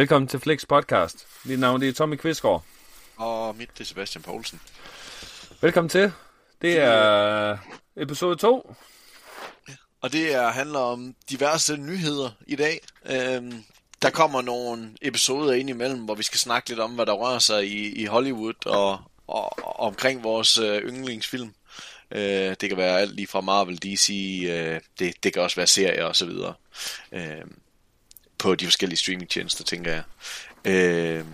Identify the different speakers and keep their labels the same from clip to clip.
Speaker 1: Velkommen til Flix Podcast. Mit navn det er Tommy Kvistgaard.
Speaker 2: Og mit det er Sebastian Poulsen.
Speaker 1: Velkommen til. Det er episode 2.
Speaker 2: Og det er, handler om diverse nyheder i dag. Øhm, der kommer nogle episoder ind imellem, hvor vi skal snakke lidt om, hvad der rører sig i, i Hollywood og, og, og omkring vores øh, yndlingsfilm. Øh, det kan være alt lige fra Marvel, DC, øh, det, det kan også være serier og så videre. Øh, på de forskellige streamingtjenester, tænker jeg. Øh,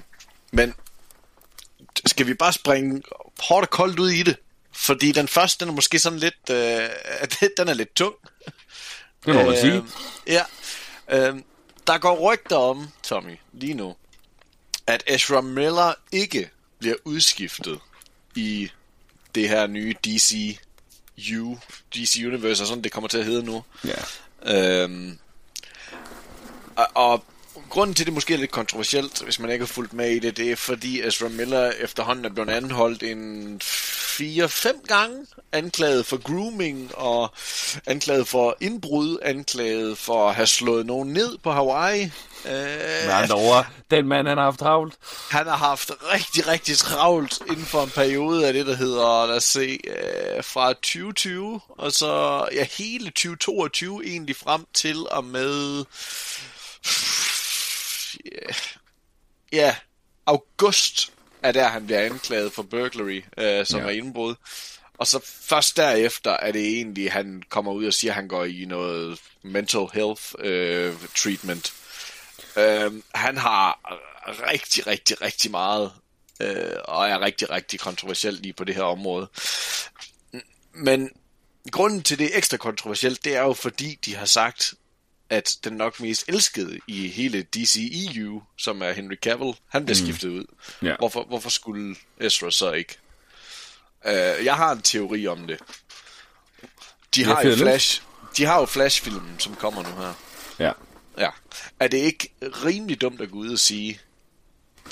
Speaker 2: men skal vi bare springe hårdt og koldt ud i det? Fordi den første, den er måske sådan lidt, øh, den er lidt tung.
Speaker 1: Det må man øh, sige.
Speaker 2: Ja. Øh, der går rygter om, Tommy, lige nu, at Ezra Miller ikke bliver udskiftet i det her nye DC U, DC Universe, og sådan det kommer til at hedde nu.
Speaker 1: Ja.
Speaker 2: Øhm, og, og grunden til, det måske er lidt kontroversielt, hvis man ikke har fulgt med i det, det er fordi Ezra Miller efterhånden er blevet anholdt en 4-5 gange, anklaget for grooming og anklaget for indbrud, anklaget for at have slået nogen ned på Hawaii.
Speaker 1: Øh, Med andre ord, den mand han har haft travlt.
Speaker 2: Han har haft rigtig, rigtig travlt inden for en periode af det, der hedder, lad os se, øh, fra 2020, og så ja, hele 2022 egentlig frem til og med ja, august er der, han bliver anklaget for burglary, øh, som ja. er indbrud. Og så først derefter er det egentlig, han kommer ud og siger, at han går i noget mental health øh, treatment. Øh, han har rigtig, rigtig, rigtig meget, øh, og er rigtig, rigtig kontroversiel lige på det her område. Men grunden til det er ekstra kontroversielt, det er jo fordi, de har sagt, at den nok mest elskede i hele DCEU, som er Henry Cavill, han bliver mm. skiftet ud. Ja. Hvorfor, hvorfor skulle Ezra så ikke? Uh, jeg har en teori om det. De har, jo Flash, de har jo Flash-filmen, som kommer nu her.
Speaker 1: Ja.
Speaker 2: Ja. Er det ikke rimelig dumt at gå ud og sige,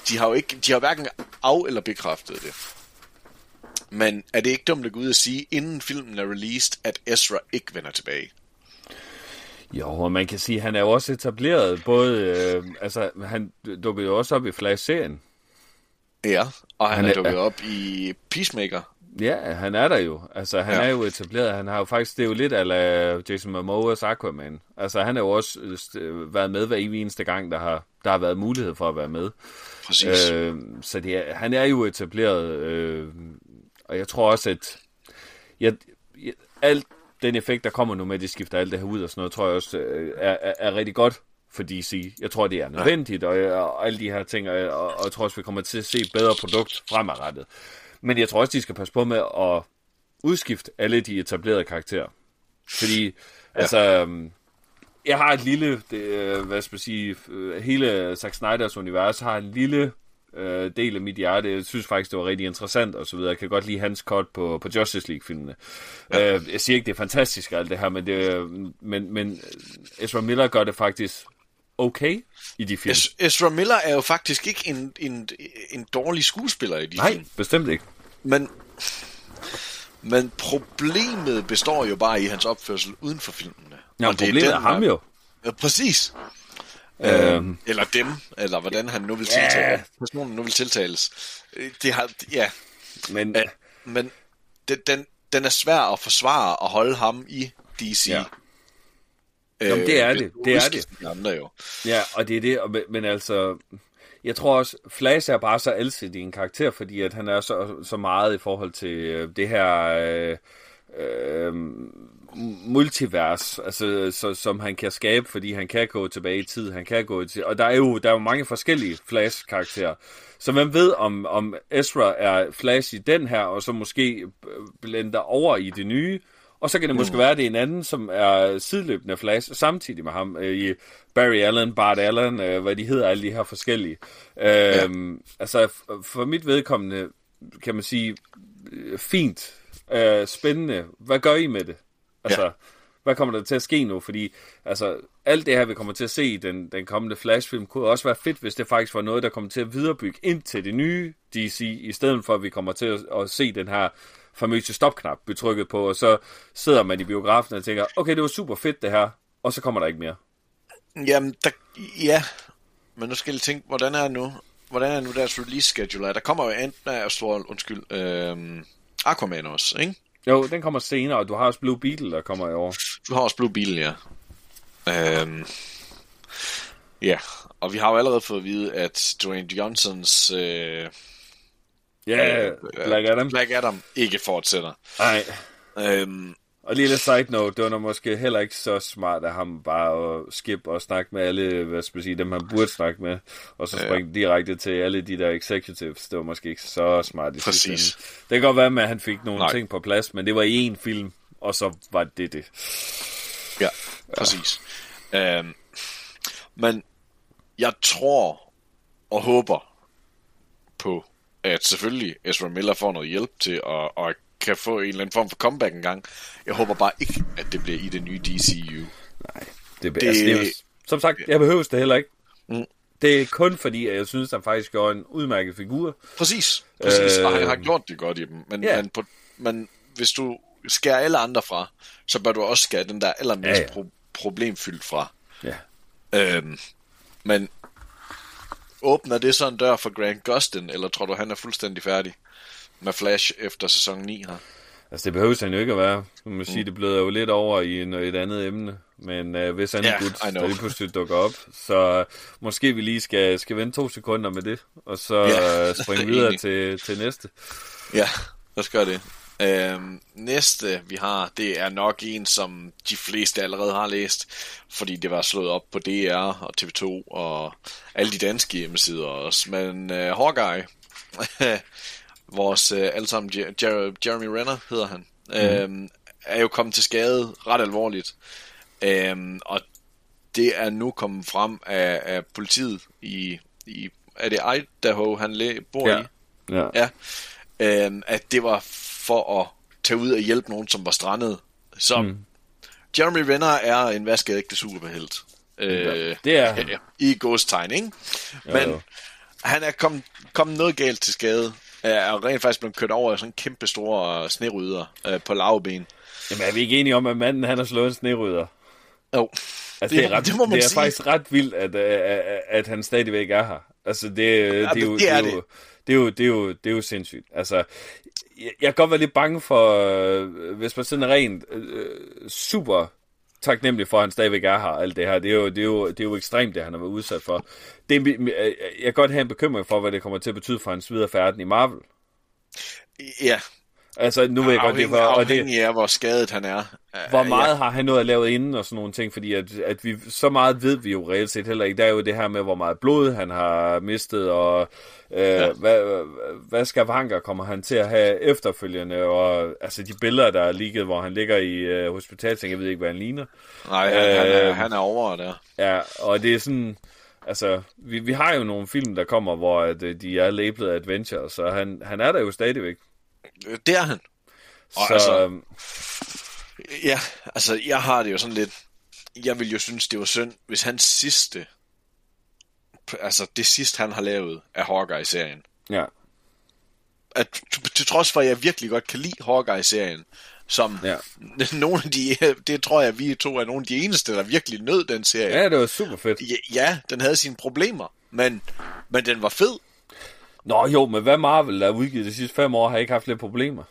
Speaker 2: de har jo ikke, de har hverken af- eller bekræftet det. Men er det ikke dumt at gå ud og sige, inden filmen er released, at Ezra ikke vender tilbage?
Speaker 1: Jo, og man kan sige, at han er jo også etableret, både, øh, altså, han dukkede jo også op i Flash-serien.
Speaker 2: Ja, og han, han er, er dukket op i Peacemaker.
Speaker 1: Ja, han er der jo. Altså, han ja. er jo etableret. Han har jo faktisk, det er jo lidt af Jason Momoa's Aquaman. Altså, han har jo også øh, været med hver eneste gang, der har, der har været mulighed for at være med.
Speaker 2: Præcis. Øh,
Speaker 1: så det er, han er jo etableret, øh, og jeg tror også, at jeg, jeg, alt den effekt, der kommer nu med, at de skifter alt det her ud og sådan noget, tror jeg også øh, er, er, er rigtig godt for DC. Jeg tror, det er nødvendigt, og, og alle de her ting, og, og, jeg tror også, vi kommer til at se bedre produkt fremadrettet. Men jeg tror også, de skal passe på med at udskifte alle de etablerede karakterer. Fordi, ja. altså, øhm, jeg har et lille, det, øh, hvad skal jeg sige, øh, hele Zack Snyders univers har en lille øh, del af mit hjerte. Jeg synes faktisk, det var rigtig interessant og så videre. Jeg kan godt lide hans cut på, på Justice League-filmene. Ja. Øh, jeg siger ikke, det er fantastisk alt det her, men, det, men, men Ezra Miller gør det faktisk okay i de film.
Speaker 2: Ezra Miller er jo faktisk ikke en, en, en dårlig skuespiller i de
Speaker 1: Nej,
Speaker 2: film.
Speaker 1: Nej, bestemt ikke.
Speaker 2: Men, men problemet består jo bare i hans opførsel uden for filmene.
Speaker 1: Ja, og problemet det er, den, er ham jo.
Speaker 2: Ja, præcis. Øhm, eller dem, eller hvordan han nu vil yeah. tiltale, personen nu vil tiltales. Det har, ja. Men, Æ, men det, den, den er svær at forsvare og holde ham i DC. Ja.
Speaker 1: Øh, Jamen, det er det. Det er det.
Speaker 2: De andre jo.
Speaker 1: Ja, og det er det. Men, men altså, jeg tror også, Flash er bare så alsidig en karakter, fordi at han er så, så meget i forhold til øh, det her øh, øh, multivers, altså, så, som han kan skabe, fordi han kan gå tilbage i tid, han kan gå til, og der er jo, der er jo mange forskellige Flash-karakterer. Så man ved, om, om Ezra er Flash i den her, og så måske blender over i det nye, og så kan det måske mm. være, at det er en anden, som er sideløbende Flash, samtidig med ham, øh, i Barry Allen, Bart Allen, øh, hvad de hedder, alle de her forskellige. Øh, ja. Altså, for mit vedkommende, kan man sige, fint, øh, spændende. Hvad gør I med det? Altså, ja. hvad kommer der til at ske nu? Fordi altså, alt det her, vi kommer til at se i den, den kommende Flash-film, kunne også være fedt, hvis det faktisk var noget, der kommer til at viderebygge ind til det nye DC, i stedet for, at vi kommer til at, at se den her famøse stopknap betrykket på, og så sidder man i biografen og tænker, okay, det var super fedt det her, og så kommer der ikke mere.
Speaker 2: Jamen, der, ja, men nu skal jeg tænke, hvordan er nu, hvordan er nu deres release schedule? Der kommer jo og stor, undskyld, øhm, Aquaman også, ikke?
Speaker 1: Jo, den kommer senere, og du har også Blue Beetle, der kommer i år.
Speaker 2: Du har også Blue Beetle, ja. Øhm, ja, og vi har jo allerede fået at vide, at Dwayne Johnsons øh,
Speaker 1: Ja,
Speaker 2: øh,
Speaker 1: Black Adam.
Speaker 2: Black Adam ikke fortsætter.
Speaker 1: Nej.
Speaker 2: Øhm,
Speaker 1: Og lille side note, det var måske heller ikke så smart af ham bare at skip og snakke med alle, hvad skal man sige, dem han burde snakke med, og så springe ja. direkte til alle de der executives. Det var måske ikke så smart i
Speaker 2: Præcis.
Speaker 1: Det kan godt være, at han fik nogle
Speaker 2: Nej.
Speaker 1: ting på plads, men det var i én film, og så var det det.
Speaker 2: Ja, præcis. Ja. Øhm, men jeg tror og håber på, at selvfølgelig Ezra Miller får noget hjælp til at, og kan få en eller anden form for comeback engang. Jeg håber bare ikke, at det bliver i det nye DCU.
Speaker 1: Nej, det,
Speaker 2: Det-.
Speaker 1: Altså, det er, som sagt, jeg behøver det heller ikke.
Speaker 2: Mm.
Speaker 1: Det er kun fordi, at jeg synes, han faktisk gjorde en udmærket figur.
Speaker 2: Præcis, præcis. Øh... Og han
Speaker 1: Øh.
Speaker 2: har gjort det godt i dem. Men,
Speaker 1: Ja.
Speaker 2: men, på, men hvis du skærer alle andre fra, så bør du også skære den der allermest
Speaker 1: ja.
Speaker 2: ja. Pro- problemfyldt fra.
Speaker 1: Ja.
Speaker 2: Øhm, men åbner det så en dør for Grant Gustin, eller tror du, han er fuldstændig færdig med Flash efter sæson 9 her?
Speaker 1: Altså, det behøver han jo ikke at være. Man må sige, det bløder jo lidt over i en, et andet emne. Men uh, hvis han
Speaker 2: Ja,
Speaker 1: yeah, gut, der lige pludselig dukker op, så uh, måske vi lige skal, skal vente to sekunder med det, og så
Speaker 2: Ja,
Speaker 1: uh, springe videre til, til næste.
Speaker 2: Ja, lad os gøre det. Øhm, næste vi har, det er nok en, som de fleste allerede har læst, fordi det var slået op på DR og TV2 og alle de danske hjemmesider også. Men uh, Hawkeye, vores uh, allesammen Jer- Jer- Jeremy Renner hedder han, mm. øhm, er jo kommet til skade ret alvorligt. Øhm, og det er nu kommet frem af, af politiet i, i er det Idaho, han læ- bor
Speaker 1: Ja.
Speaker 2: i?
Speaker 1: Ja.
Speaker 2: Ja. Øhm, at det var for at tage ud og hjælpe nogen, som var strandet. Så mm. Jeremy Renner er en vaskeægte superhelt. Øh,
Speaker 1: det er han.
Speaker 2: I godstegn, ikke?
Speaker 1: Jo,
Speaker 2: Men
Speaker 1: jo.
Speaker 2: han er kommet, kommet noget galt til skade. Er og rent faktisk blevet kørt over af sådan en kæmpe store sneryder øh, på lavben.
Speaker 1: Jamen, er vi ikke enige om, at manden han har slået en snerydder?
Speaker 2: Jo,
Speaker 1: Altså, det, er, ret,
Speaker 2: det må man
Speaker 1: det er
Speaker 2: sige.
Speaker 1: faktisk ret vildt, at, at, at, at han stadigvæk er her. Altså, det, det, er, jo,
Speaker 2: det
Speaker 1: det,
Speaker 2: er det.
Speaker 1: jo, det, er jo, det, er jo, det er jo sindssygt. Altså, jeg, jeg kan godt være lidt bange for, øh, hvis man sådan rent øh, super taknemmelig for, at han stadigvæk er her, alt det her. Det er jo, det er jo, det er jo ekstremt, det han har været udsat for. Det er, jeg kan godt have en bekymring for, hvad det kommer til at betyde for hans videre færden i Marvel.
Speaker 2: Ja,
Speaker 1: Altså, nu ved jeg godt, det var, og det,
Speaker 2: af, hvor skadet han er.
Speaker 1: hvor
Speaker 2: Øh,
Speaker 1: meget har han noget at lave inden og sådan nogle ting, fordi at, at vi, så meget ved vi jo reelt set heller ikke. Der er jo det her med, hvor meget blod han har mistet, og øh, ja. hvad, hvad skal Vanker kommer han til at have efterfølgende, og altså de billeder, der er ligget, hvor han ligger i øh, hospitalseng, jeg ved ikke, hvad han ligner.
Speaker 2: Nej, han, han, er,
Speaker 1: Øh,
Speaker 2: han er over der.
Speaker 1: Ja, og det er sådan, altså, vi, vi har jo nogle film, der kommer, hvor at, øh, de er lablet adventure, så han, han er der jo stadigvæk.
Speaker 2: Øh, Det er han. Og
Speaker 1: Så,
Speaker 2: altså- Ja, altså jeg har det jo sådan lidt... Jeg vil jo synes, det var synd, hvis hans sidste... Altså det sidste, han har lavet af Hawkeye-serien.
Speaker 1: ja,
Speaker 2: At, til trods for, at jeg virkelig godt kan lide Hawkeye-serien, som
Speaker 1: Ja.
Speaker 2: nogle af de... Det tror jeg, vi to er nogle af de eneste, der virkelig nød den serie.
Speaker 1: ja, det var super fedt.
Speaker 2: Ja, ja den havde sine problemer, men, men den var fed.
Speaker 1: Nå jo, men hvad Marvel, der er udgivet de sidste fem år, har ikke haft lidt problemer.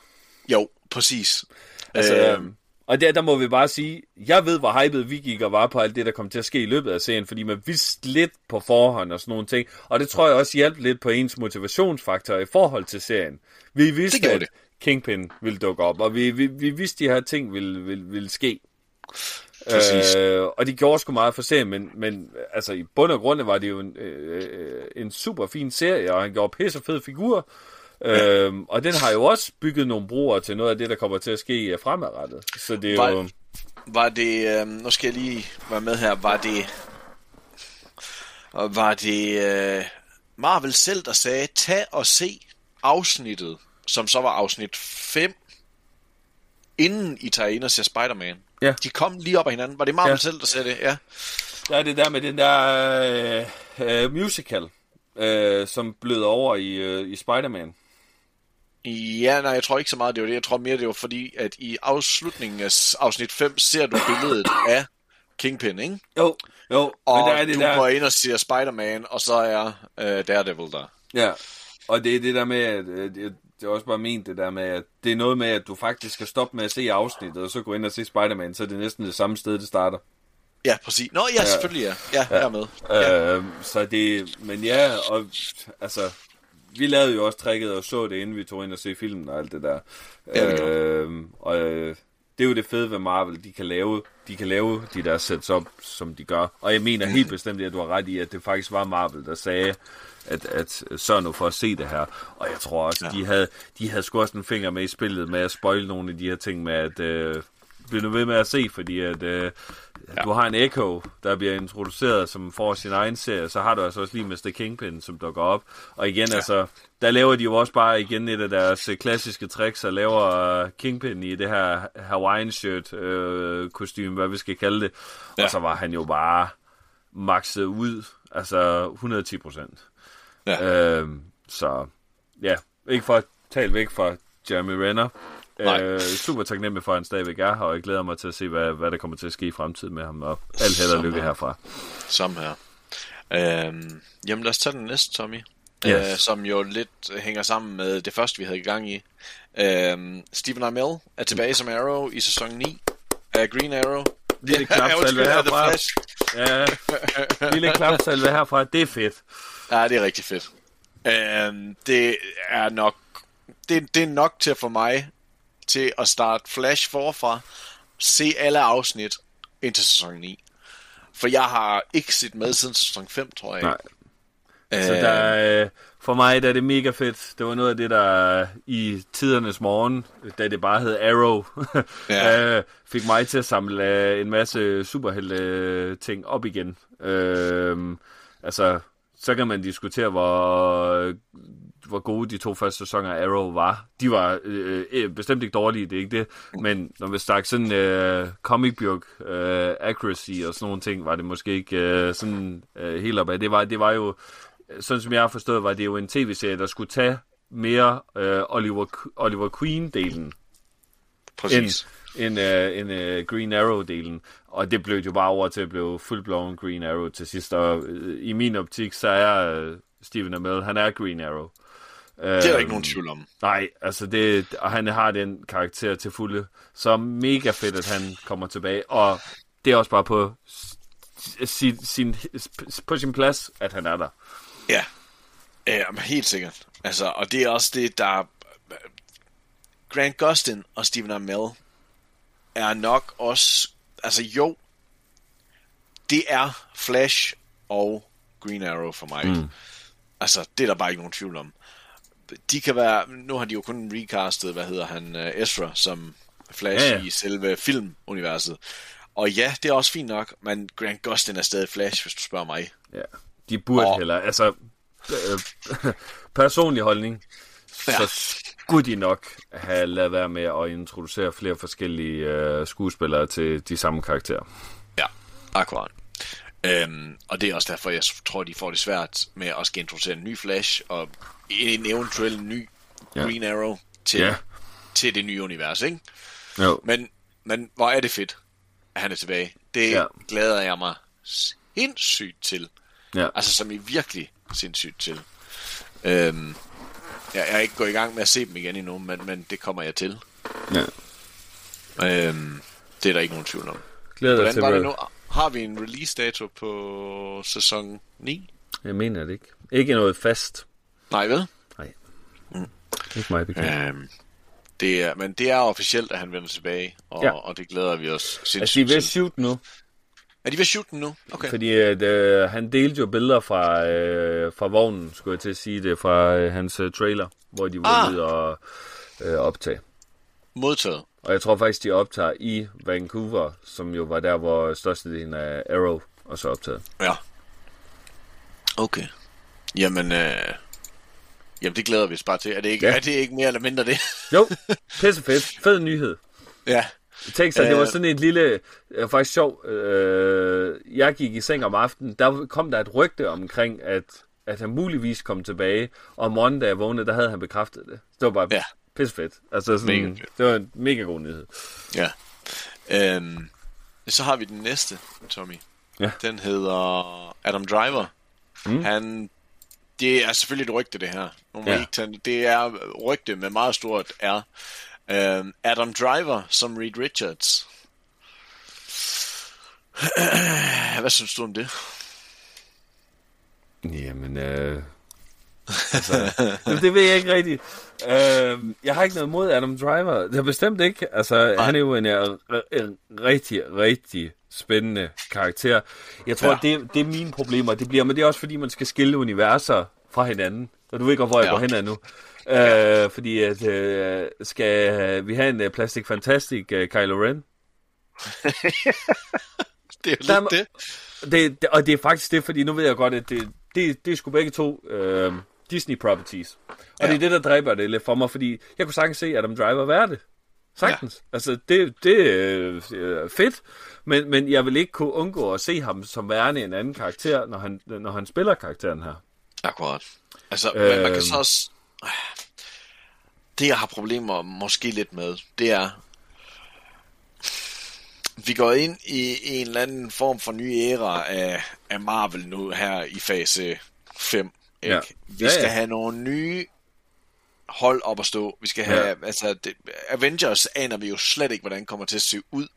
Speaker 2: Jo, præcis.
Speaker 1: Altså,
Speaker 2: Øh,
Speaker 1: øhm, og der, der må vi bare sige, jeg ved, hvor hyped vi gik og var på alt det, der kom til at ske i løbet af serien, fordi man vidste lidt på forhånd og sådan nogle ting. Og det tror jeg også hjalp lidt på ens motivationsfaktor i forhold til serien. Vi vidste,
Speaker 2: gjorde
Speaker 1: at
Speaker 2: det.
Speaker 1: Kingpin ville dukke op, og vi, vi, vi vidste, at de her ting ville, ville, ville ske.
Speaker 2: Præcis.
Speaker 1: Øh, og de gjorde sgu meget for serien, men, men altså, i bund og grund var det jo en, øh, en super fin serie, og han gjorde pisse fed figur. Øhm, og den har jo også bygget nogle broer til noget af det, der kommer til at ske øh, fremadrettet. Så det er
Speaker 2: Var-
Speaker 1: jo...
Speaker 2: Var det, øh, nu skal jeg lige være med her, var det, var det øh, Marvel selv, der sagde, tag og se afsnittet, som så var afsnit 5, inden I tager ind og ser Spider-Man.
Speaker 1: Ja.
Speaker 2: De kom lige op af hinanden. Var det Marvel
Speaker 1: Ja.
Speaker 2: selv, der sagde det? Ja.
Speaker 1: Der er det der med den der øh, øh, musical, øh, som bløder over i, øh, i Spider-Man.
Speaker 2: Ja, nej, jeg tror ikke så meget, det var det. Jeg tror mere, det var fordi, at i afslutningen af afsnit 5 ser du billedet af Kingpin, ikke?
Speaker 1: Jo, jo.
Speaker 2: Og
Speaker 1: men der er det
Speaker 2: du
Speaker 1: der...
Speaker 2: går ind og siger Spider-Man, og så er øh, Daredevil der.
Speaker 1: Ja, og det er det der med, at øh, det det er også bare ment det der med, at det er noget med, at du faktisk skal stoppe med at se afsnittet, og så gå ind og se Spider-Man, så er det næsten det samme sted, det starter.
Speaker 2: Ja, præcis. Nå, ja, selvfølgelig, ja. Ja, ja. jeg er med. Ja.
Speaker 1: Øh, så det, men ja, og altså, vi lavede jo også tricket og så det, inden vi tog ind og se filmen og alt det der.
Speaker 2: Ja, vi gjorde.
Speaker 1: øh, og øh, det er jo det fede ved Marvel, de kan lave, de kan lave de der sets op, som de gør. Og jeg mener helt bestemt, at du har ret i, at det faktisk var Marvel, der sagde, at, at sørg nu for at se det her. Og jeg tror også, ja. de, havde, de havde sgu også en finger med i spillet med at spoil nogle af de her ting med, at øh, blive nu ved med at se, fordi at øh, ja. du har en Echo, der bliver introduceret, som får sin egen serie, så har du altså også lige Mr. Kingpin, som dukker op. Og igen, ja. altså, der laver de jo også bare igen et af deres øh, klassiske tricks, og laver øh, Kingpin i det her Hawaiian shirt øh, kostume, hvad vi skal kalde det. Ja. Og så var han jo bare makset ud, altså 110 procent.
Speaker 2: Ja.
Speaker 1: Øh, så ja, ikke for at tale væk fra Jeremy Renner.
Speaker 2: Nej.
Speaker 1: Øh, super taknemmelig for, at han stadigvæk er her, og jeg glæder mig til at se, hvad, hvad der kommer til at ske i fremtiden med ham. Og alt held og lykke
Speaker 2: er-
Speaker 1: herfra.
Speaker 2: Samme her. Øhm, jamen lad os tage den næste, Tommy.
Speaker 1: Yes.
Speaker 2: Øh, som jo lidt hænger sammen med det første, vi havde i gang i. Øhm, Stephen Amell er tilbage som Arrow i sæson 9 af Green Arrow.
Speaker 1: Lille klapsalve
Speaker 2: undskyld, af The
Speaker 1: herfra.
Speaker 2: Flash.
Speaker 1: Ja, lille klapsalve herfra, det er fedt.
Speaker 2: Ja, det er rigtig fedt. Øhm, det er nok det, det er nok til for mig til at starte Flash forfra, se alle afsnit indtil sæson 9. For jeg har ikke set med siden sæson 5, tror jeg.
Speaker 1: Nej. Så der, øh, for mig der er det mega fedt. Det var noget af det, der i tidernes morgen, da det bare hed Arrow,
Speaker 2: Ja.
Speaker 1: øh, fik mig til at samle øh, en masse superhelte ting op igen. Øh, altså, så kan man diskutere, hvor, hvor gode de to første sæsoner af Arrow var. De var øh, øh, bestemt ikke dårlige, det er ikke det. Men når vi snakker sådan øh, comic book øh, accuracy og sådan nogle ting, var det måske ikke øh, sådan øh, helt op ad. Det var, det var jo, sådan som jeg har forstået, var det jo en tv-serie, der skulle tage mere øh, Oliver, Oliver Queen-delen
Speaker 2: præcis.
Speaker 1: end, end, uh, end uh, Green Arrow-delen. Og det blev jo bare over til at blive full-blown Green Arrow til sidst. Og uh, i min optik, så er uh, Stephen Amell, han er Green Arrow.
Speaker 2: Det er der ikke nogen tvivl om.
Speaker 1: Nej, altså det, og han har den karakter til fulde. Så mega fedt, at han kommer tilbage. Og det er også bare på sin, sin, på sin plads, at han er der.
Speaker 2: Ja, ja men helt sikkert. Altså, og det er også det, der... Grant Gustin og Stephen Amell er nok også... Altså jo, det er Flash og Green Arrow for mig. Mm. Altså, det er der bare ikke nogen tvivl om. De kan være... Nu har de jo kun recastet, hvad hedder han, uh, Ezra, som Flash
Speaker 1: ja.
Speaker 2: ja. i selve filmuniverset. Og ja, det er også fint nok, men Grant Gustin er stadig Flash, hvis du spørger mig.
Speaker 1: Ja, de burde
Speaker 2: Og-
Speaker 1: heller, altså øh, personlig holdning, ja. Så skulle de nok have lavet være med at introducere flere forskellige øh, skuespillere til de samme karakterer.
Speaker 2: Ja, akkurat. Øhm, og det er også derfor, jeg tror, de får det svært med at skal introducere en ny Flash og en eventuel ny
Speaker 1: Ja.
Speaker 2: Green Arrow til,
Speaker 1: Ja.
Speaker 2: til det nye univers, ikke?
Speaker 1: Jo.
Speaker 2: Men, men hvor er det fedt, at han er tilbage. Det
Speaker 1: ja.
Speaker 2: glæder jeg mig sindssygt til.
Speaker 1: Ja.
Speaker 2: Altså, som i virkelig sindssygt til. Øhm, jeg er ikke gået i gang med at se dem igen endnu, men, men det kommer jeg til.
Speaker 1: ja.
Speaker 2: Øhm, det er der ikke nogen tvivl om.
Speaker 1: Glæder dig
Speaker 2: Hvordan
Speaker 1: til
Speaker 2: var det nu? Har vi en release dato på sæson 9?
Speaker 1: Jeg mener det ikke. Ikke noget fast.
Speaker 2: Nej, vel?
Speaker 1: Nej. Ikke mig bekendt.
Speaker 2: Øhm, det er, men det er officielt, at han vender tilbage, og,
Speaker 1: Ja.
Speaker 2: og det glæder vi os sindssygt
Speaker 1: Altså, de er ved at
Speaker 2: til.
Speaker 1: shoot nu.
Speaker 2: Er de ved at shoot den nu? Okay.
Speaker 1: Fordi at, øh, han delte jo billeder fra, øh, fra vognen, skulle jeg til at sige det, fra øh, hans øh, trailer, hvor de var
Speaker 2: Ah.
Speaker 1: ude og øh, optage.
Speaker 2: Modtaget.
Speaker 1: Og jeg tror faktisk, de optager i Vancouver, som jo var der, hvor størstedelen af Arrow også er optaget.
Speaker 2: Ja. Okay. Jamen, øh, jamen det glæder vi os bare til. Er det ikke,
Speaker 1: ja.
Speaker 2: er det ikke mere eller mindre det?
Speaker 1: Jo, pisse fedt. Fed nyhed.
Speaker 2: ja.
Speaker 1: Tænk sig, det var
Speaker 2: Øh.
Speaker 1: sådan et lille, øh, faktisk sjov, øh, jeg gik i seng om aftenen, der kom der et rygte omkring, at, at han muligvis kom tilbage, og om morgenen, da jeg vågnede, der havde han bekræftet det. Det var bare
Speaker 2: Ja.
Speaker 1: pisse fedt. Altså sådan,
Speaker 2: Mega
Speaker 1: det var en mega god nyhed.
Speaker 2: Ja. Øhm, Så har vi den næste, Tommy.
Speaker 1: Ja.
Speaker 2: Den hedder Adam Driver. Mm. Han, det er selvfølgelig et rygte, det her. Nu må
Speaker 1: Ja.
Speaker 2: ja. ikke tage, det er rygte med meget stort R. Uh, Adam Driver som Reed Richards. Hvad synes du om det?
Speaker 1: Jamen, øh... altså, det, ved jeg ikke rigtigt. Øh, jeg har ikke noget mod Adam Driver. Det er bestemt ikke. Altså, han er jo en, øh, en rigtig, rigtig spændende karakter. Jeg tror,
Speaker 2: Ja.
Speaker 1: det, det er mine problemer. Det bliver, men det er også fordi, man skal skille universer fra hinanden. Og du ved godt, hvor jeg
Speaker 2: Ja.
Speaker 1: går hen nu. Øh, fordi at, øh, skal vi have en uh, Plastic Fantastic uh, Kylo Ren?
Speaker 2: Det er jo
Speaker 1: Der
Speaker 2: lidt det.
Speaker 1: Det, det, og det er faktisk det, fordi nu ved jeg godt, at det, det, det er sgu begge to øh, Disney properties. Og ja. Det er det, der dræber det lidt for mig, fordi jeg kunne sagtens se Adam Driver være det. Sagtens. Ja. Altså, det, det er øh, fedt, men, men jeg vil ikke kunne undgå at se ham som værende en anden karakter, når han, når han spiller karakteren her.
Speaker 2: Akkurat. Altså, øh... men man kan
Speaker 1: Øhm.
Speaker 2: så også... Det, jeg har problemer måske lidt med, det er... Vi går ind i en eller anden form for ny æra af, af Marvel nu her i fase 5. Ikke?
Speaker 1: Ja.
Speaker 2: Vi
Speaker 1: Ja,
Speaker 2: skal
Speaker 1: ja.
Speaker 2: have nogle nye hold op at stå. Vi skal have...
Speaker 1: Ja.
Speaker 2: Ja. Altså, det, Avengers aner vi jo slet ikke, hvordan kommer til at se ud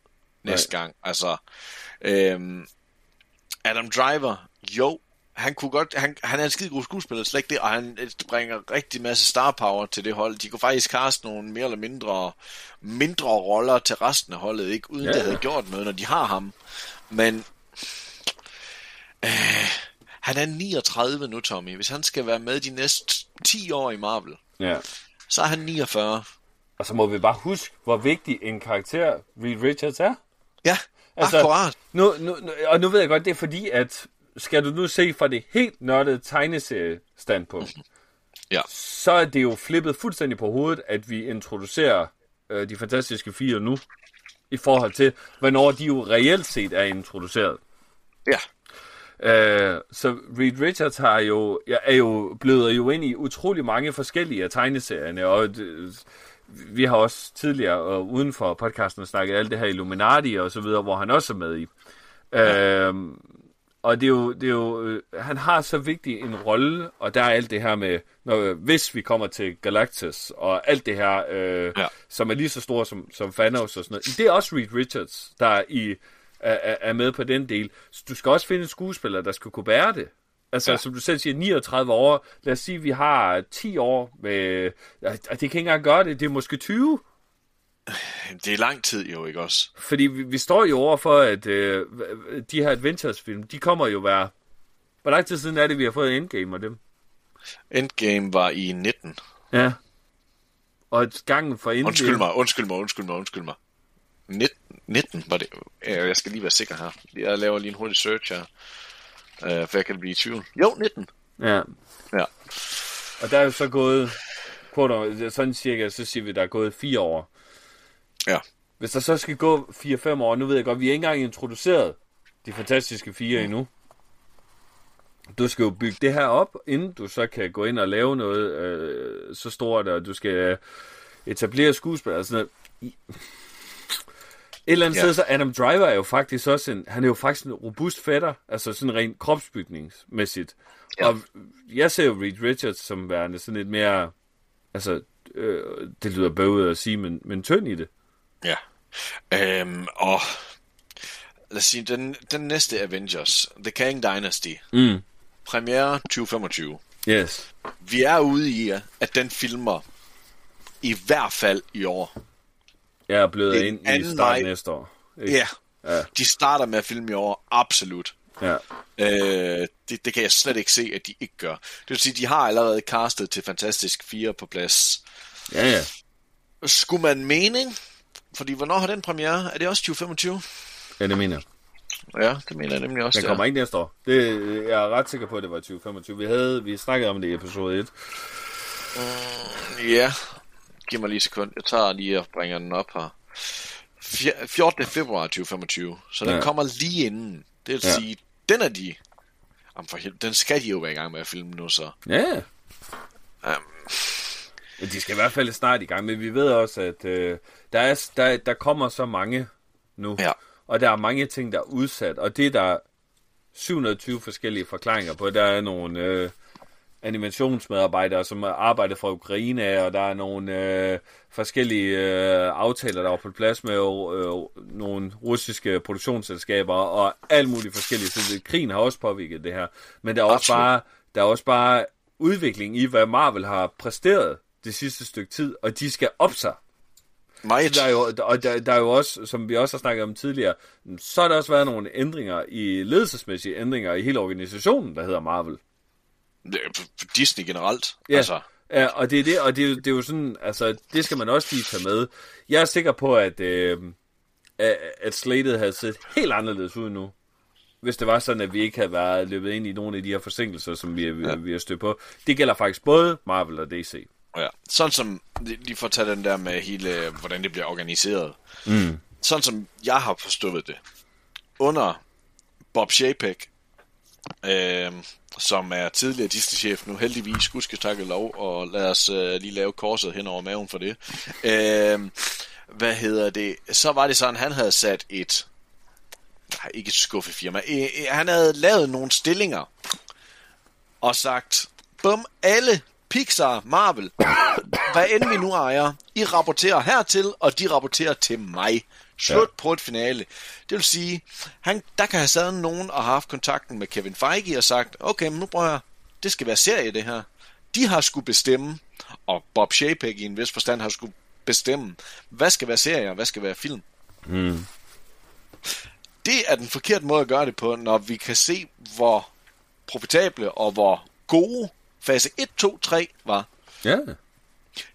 Speaker 2: næste gang. Altså, øhm, Adam Driver, jo, han kunne godt, han, han er en skide god skuespiller, slet ikke det, og han øh, bringer rigtig masse star power til det hold. De kunne faktisk kaste nogle mere eller mindre, mindre roller til resten af holdet, ikke uden
Speaker 1: Ja,
Speaker 2: ja. det havde gjort noget, når de har ham. Men øh, han er 39 nu, Tommy. Hvis han skal være med de næste 10 år i Marvel,
Speaker 1: Ja.
Speaker 2: så er han 49.
Speaker 1: Og så må vi bare huske, hvor vigtig en karakter Reed Richards er.
Speaker 2: Ja,
Speaker 1: altså,
Speaker 2: akkurat.
Speaker 1: Nu, nu, nu- og nu ved jeg godt, det er fordi, at skal du nu se fra det helt nørdede tegneserie-standpunkt,
Speaker 2: Ja.
Speaker 1: så er det jo flippet fuldstændig på hovedet, at vi introducerer øh, de fantastiske fire nu, i forhold til, hvornår de jo reelt set er introduceret.
Speaker 2: Ja,
Speaker 1: Øh, så Reed Richards har jo, jeg er jo blevet jo ind i utrolig mange forskellige af tegneserierne, og det, vi har også tidligere og uden for podcasten snakket alt det her Illuminati og så videre, hvor han også er med i. Ja. Øhm, og det er jo, det er jo øh, han har så vigtig en rolle, og der er alt det her med, når, hvis vi kommer til Galactus, og alt det her, øh,
Speaker 2: Ja.
Speaker 1: som er lige så stor som, som Thanos og sådan noget. Det er også Reed Richards, der er, i, er, er med på den del. Så du skal også finde en skuespiller, der skal kunne bære det. Altså, ja.
Speaker 2: Ja.
Speaker 1: som du selv siger, 39 år. Lad os sige, vi har 10 år med... Ja, det kan ikke engang gøre det. Det er måske 20.
Speaker 2: det er lang tid jo, ikke også?
Speaker 1: Fordi vi, vi står jo over for, at øh, de her Adventures-film, de kommer jo være... Hvor lang tid siden er det, vi har fået Endgame og dem?
Speaker 2: Endgame var i 19.
Speaker 1: Ja. Og gangen for Endgame...
Speaker 2: Undskyld mig, undskyld mig, undskyld mig, undskyld mig. 19, 19 var det. Jeg skal lige være sikker her. Jeg laver lige en hurtig search her. Uh, for jeg kan blive i tvivl. Jo, 19.
Speaker 1: Ja.
Speaker 2: Ja.
Speaker 1: Og der er jo så gået... Quote, sådan cirka, så siger vi, der er gået fire år.
Speaker 2: Ja.
Speaker 1: Hvis der så skal gå 4-5 år, nu ved jeg godt, vi er ikke engang introduceret de fantastiske fire endnu. Du skal jo bygge det her op, inden du så kan gå ind og lave noget øh, så stort, og du skal etablere skuespil og sådan noget. Et eller andet
Speaker 2: Ja.
Speaker 1: sted, så Adam Driver er jo faktisk også en, han er jo faktisk en robust fætter, altså sådan rent kropsbygningsmæssigt.
Speaker 2: Ja.
Speaker 1: Og jeg ser jo Reed Richards som værende sådan lidt mere, altså, øh, det lyder bøvet at sige, men, men tynd i det.
Speaker 2: Ja. Øhm, og lad os sige, den, den næste Avengers, The Kang Dynasty,
Speaker 1: Mm.
Speaker 2: premiere 2025.
Speaker 1: Yes.
Speaker 2: Vi er ude i, at den filmer i hvert fald i år.
Speaker 1: Jeg er blevet ind i
Speaker 2: anden
Speaker 1: start
Speaker 2: vej.
Speaker 1: næste år. Ikke?
Speaker 2: Ja.
Speaker 1: Ja.
Speaker 2: De starter med at filme i år, absolut.
Speaker 1: Ja.
Speaker 2: Øh, det, det kan jeg slet ikke se, at de ikke gør. Det vil sige, de har allerede castet til Fantastisk 4 på plads.
Speaker 1: Ja, ja.
Speaker 2: Skulle man mening? Fordi hvornår har den premiere? Er det også 2025?
Speaker 1: Ja, det mener jeg.
Speaker 2: Ja, det mener jeg nemlig også.
Speaker 1: Den kommer
Speaker 2: er.
Speaker 1: ikke næste år. Det, jeg er ret sikker på, at det var 2025. Vi havde vi snakkede om det i episode 1.
Speaker 2: Ja, giv mig lige et sekund. Jeg tager lige og bringer den op her. Fjer- 14. februar 2025. Så den
Speaker 1: Ja.
Speaker 2: kommer lige inden. Det vil
Speaker 1: Ja.
Speaker 2: sige, den er de... Jamen for helvede, den skal de jo være i gang med at filme nu, så.
Speaker 1: Ja, ja.
Speaker 2: Um,
Speaker 1: Men de skal i hvert fald snart i gang. Men vi ved også, at øh, der, er, der, der kommer så mange nu.
Speaker 2: Ja.
Speaker 1: og der er mange ting, der er udsat, og det er der 720 forskellige forklaringer på. Der er nogle øh, animationsmedarbejdere, som arbejder fra Ukraine, og der er nogle øh, forskellige øh, aftaler, der var på plads med øh, nogle russiske produktionsselskaber, og alt muligt forskellige. Så krigen har også påvirket det her. Men der er også bare, der er også bare udvikling i, hvad Marvel har præsteret det sidste stykke tid, og de skal op sig.
Speaker 2: Meget.
Speaker 1: Der er jo, og der, der er jo også, som vi også har snakket om tidligere, så har der også været nogle ændringer i ledelsesmæssige ændringer i hele organisationen, der hedder Marvel.
Speaker 2: Disney generelt.
Speaker 1: Ja,
Speaker 2: Altså,
Speaker 1: ja og det er det, og det, er det er jo sådan, altså, det skal man også lige tage med. Jeg er sikker på, at, øh, at at slatet havde set helt anderledes ud nu, hvis det var sådan, at vi ikke havde været løbet ind i nogle af de her forsinkelser, som vi, vi, vi har stødt på. Det gælder faktisk både Marvel og DC.
Speaker 2: Ja. Sådan som, lige for at tage den der med hele, hvordan det bliver organiseret. Mm. Sådan som jeg har forstået det. Under Bob Chapek, øh, som er tidligere Disney-chef nu, heldigvis, gudske takke lov, og lad os øh, lige lave korset hen over maven for det. Øh, hvad hedder det? Så var det sådan, han havde sat et, nej, ikke et skuffefirma, øh, øh, han havde lavet nogle stillinger, og sagt, bum, alle Pixar, Marvel, hvad end vi nu ejer, I rapporterer hertil, og de rapporterer til mig. Slut ja. på et finale. Det vil sige, han, der kan have sad nogen og haft kontakten med Kevin Feige og sagt, okay, men nu prøver jeg, det skal være serie det her. De har skulle bestemme, og Bob Chapek i en vis forstand har skulle bestemme, hvad skal være serie og hvad skal være film.
Speaker 1: Mm.
Speaker 2: Det er den forkerte måde at gøre det på, når vi kan se, hvor profitable og hvor gode fase 1, 2, 3 var.
Speaker 1: Ja.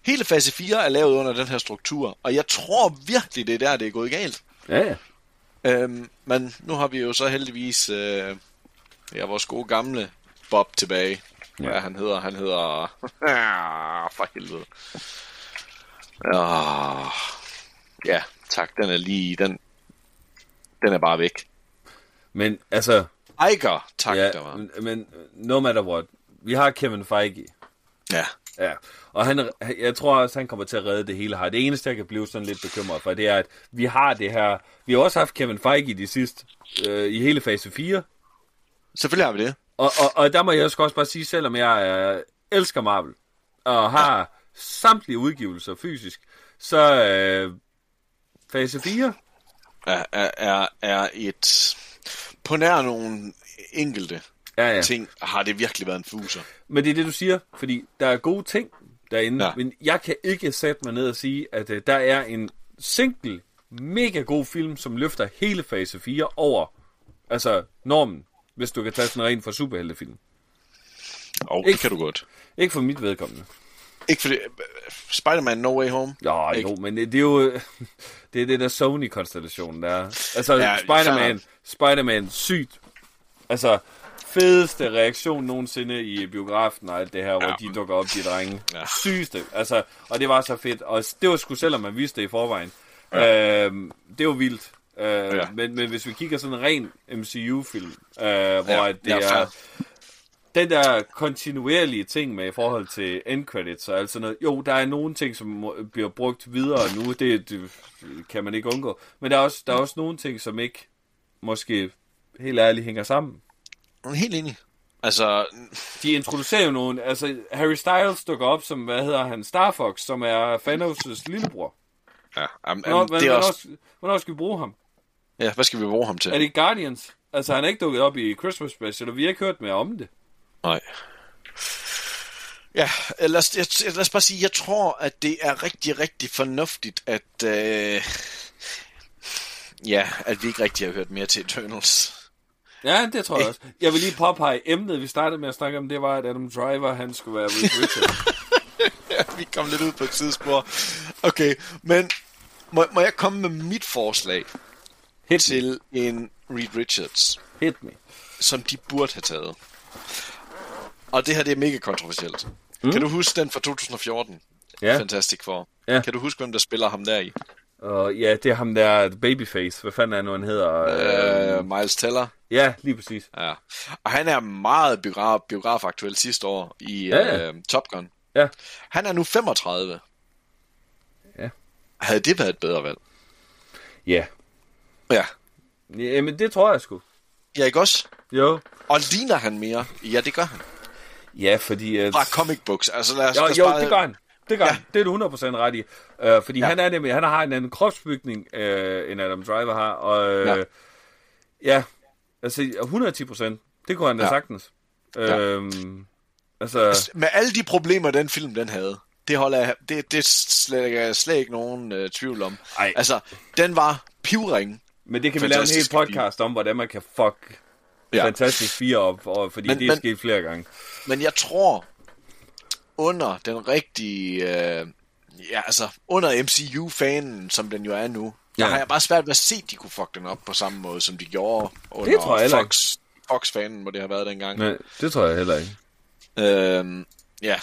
Speaker 2: Hele fase 4 er lavet under den her struktur, og jeg tror virkelig, det er der, det er gået galt.
Speaker 1: Ja, ja.
Speaker 2: Øhm, men nu har vi jo så heldigvis øh, ja, vores gode gamle Bob tilbage. Ja. Hvad han hedder? Han hedder... Ah, for helvede. Ah, ja, tak. Den er lige... Den, den er bare væk.
Speaker 1: Men altså,
Speaker 2: Iger, tak,
Speaker 1: ja,
Speaker 2: der var.
Speaker 1: men no matter what, vi har Kevin Feige.
Speaker 2: Ja,
Speaker 1: Ja, og han, jeg tror også, han kommer til at redde det hele her. Det eneste, jeg kan blive sådan lidt bekymret for, det er, at vi har det her... Vi har også haft Kevin Feige i de sidste, øh, i hele fase 4.
Speaker 2: selvfølgelig har vi det.
Speaker 1: Og, og, og der må jeg også bare sige, selvom jeg øh, elsker Marvel, og har ja. samtlige udgivelser fysisk, så øh, fase 4,
Speaker 2: Er, er, er, et... På nær nogle enkelte
Speaker 1: ja, ja.
Speaker 2: ting, har det virkelig været en fuser.
Speaker 1: Men det er det, du siger, fordi der er gode ting derinde,
Speaker 2: Ja.
Speaker 1: ja. men jeg kan ikke sætte mig ned og sige, at uh, der er en single, mega god film, som løfter hele fase 4 over, altså normen, hvis du kan tage sådan en ren for superheltefilm.
Speaker 2: Og det
Speaker 1: Ikke-
Speaker 2: kan du godt.
Speaker 1: Ikke for mit vedkommende.
Speaker 2: Ikke fordi... Spider-Man No Way Home?
Speaker 1: Jo,
Speaker 2: Ikke?
Speaker 1: jo, men det, det er jo det er det der Sony-konstellation der. Altså,
Speaker 2: Ja,
Speaker 1: ja, Spider-Man, Spider-Man, sygt. Altså, fedeste reaktion nogensinde i biografen og alt det her, ja. hvor de dukker op, de drenge.
Speaker 2: Ja.
Speaker 1: Sygeste. Altså, og det var så fedt. Og det var sgu selvom man vidste det i forvejen. Ja. Øhm, det var vildt. Øh,
Speaker 2: Ja.
Speaker 1: men, men hvis vi kigger sådan en ren MCU-film, øh, hvor
Speaker 2: Ja,
Speaker 1: det
Speaker 2: ja,
Speaker 1: er... den der kontinuerlige ting med i forhold til end credits og alt sådan noget. Jo, der er nogle ting, som må- bliver brugt videre nu. Det, det kan man ikke undgå. Men der er, også, der er også nogle ting, som ikke måske helt ærligt hænger sammen.
Speaker 2: Helt enig. Altså,
Speaker 1: De introducerer jo nogle... Altså, Harry Styles dukker op som, hvad hedder han, Star Fox, som er Thanos' lillebror.
Speaker 2: ja, um,
Speaker 1: Hvornår,
Speaker 2: um, det er
Speaker 1: hvornår,
Speaker 2: også...
Speaker 1: hvornår skal vi bruge ham?
Speaker 2: Ja, hvad skal vi bruge ham til?
Speaker 1: Er det Guardians? Altså, han er ikke dukket op i Christmas Special, og vi har ikke hørt mere om det.
Speaker 2: Nej. Ja, lad os, jeg, lad os bare sige, jeg tror, at det er rigtig, rigtig fornuftigt, at, øh, ja, at vi ikke rigtig har hørt mere til Eternals.
Speaker 1: Ja, det tror jeg også. Jeg vil lige påpege, emnet vi startede med at snakke om, det var, at Adam Driver, han skulle være Reed Richards.
Speaker 2: Ja, vi kom lidt ud på et tidsspor. Okay, men må, må jeg komme med mit forslag
Speaker 1: Hit me.
Speaker 2: til en Reed Richards,
Speaker 1: Hit me.
Speaker 2: som de burde have taget? Og det her, det er mega kontroversielt. Mm. Kan du huske den fra 2014?
Speaker 1: Ja.
Speaker 2: Fantastic Four.
Speaker 1: Ja.
Speaker 2: Kan du huske, hvem der spiller ham der i?
Speaker 1: Og ja, det er ham der, Babyface. Hvad fanden er nu, han hedder?
Speaker 2: Øh, Miles Teller.
Speaker 1: Ja, lige præcis.
Speaker 2: Ja. Og han er meget biograf, biografaktuel sidste år i
Speaker 1: Ja,
Speaker 2: øh, Top Gun.
Speaker 1: Ja.
Speaker 2: Han er nu 35.
Speaker 1: Ja.
Speaker 2: Havde det været et bedre valg?
Speaker 1: Ja.
Speaker 2: Ja.
Speaker 1: Jamen, det tror jeg sgu.
Speaker 2: Ja, ikke også?
Speaker 1: Jo.
Speaker 2: Og ligner han mere? Ja, det gør han.
Speaker 1: Ja, fordi... At...
Speaker 2: Fra comic books. Altså, lad os,
Speaker 1: Jo,
Speaker 2: lad os
Speaker 1: jo,
Speaker 2: bare...
Speaker 1: det gør han. Det gør
Speaker 2: ja.
Speaker 1: han. Det er du 100% ret i. Uh, fordi
Speaker 2: Ja.
Speaker 1: han er nemlig, han har en anden kropsbygning, uh, end Adam Driver har. Og uh,
Speaker 2: Ja.
Speaker 1: ja. altså 110%. Det kunne han da
Speaker 2: Ja.
Speaker 1: sagtens.
Speaker 2: Ja.
Speaker 1: Øhm, altså,
Speaker 2: Med alle de problemer, den film den havde, det holder jeg, det, det slet, jeg slet ikke nogen uh, tvivl om.
Speaker 1: Ej.
Speaker 2: Altså, den var pivring.
Speaker 1: men det kan vi lave en hel podcast om, hvordan man kan fuck
Speaker 2: Ja.
Speaker 1: Fantastisk 4 op, og, fordi
Speaker 2: Men-
Speaker 1: men, det er
Speaker 2: men-
Speaker 1: sket flere gange.
Speaker 2: Men jeg tror, under den rigtige, øh, ja altså, under MCU-fanen, som den jo er nu, ja. der har jeg bare svært ved at se, at de kunne fuck den op på samme måde, som de gjorde under
Speaker 1: tror jeg.
Speaker 2: Fox, Fox-fanen, må det have været dengang.
Speaker 1: Nej, det tror jeg heller ikke.
Speaker 2: Øhm, ja,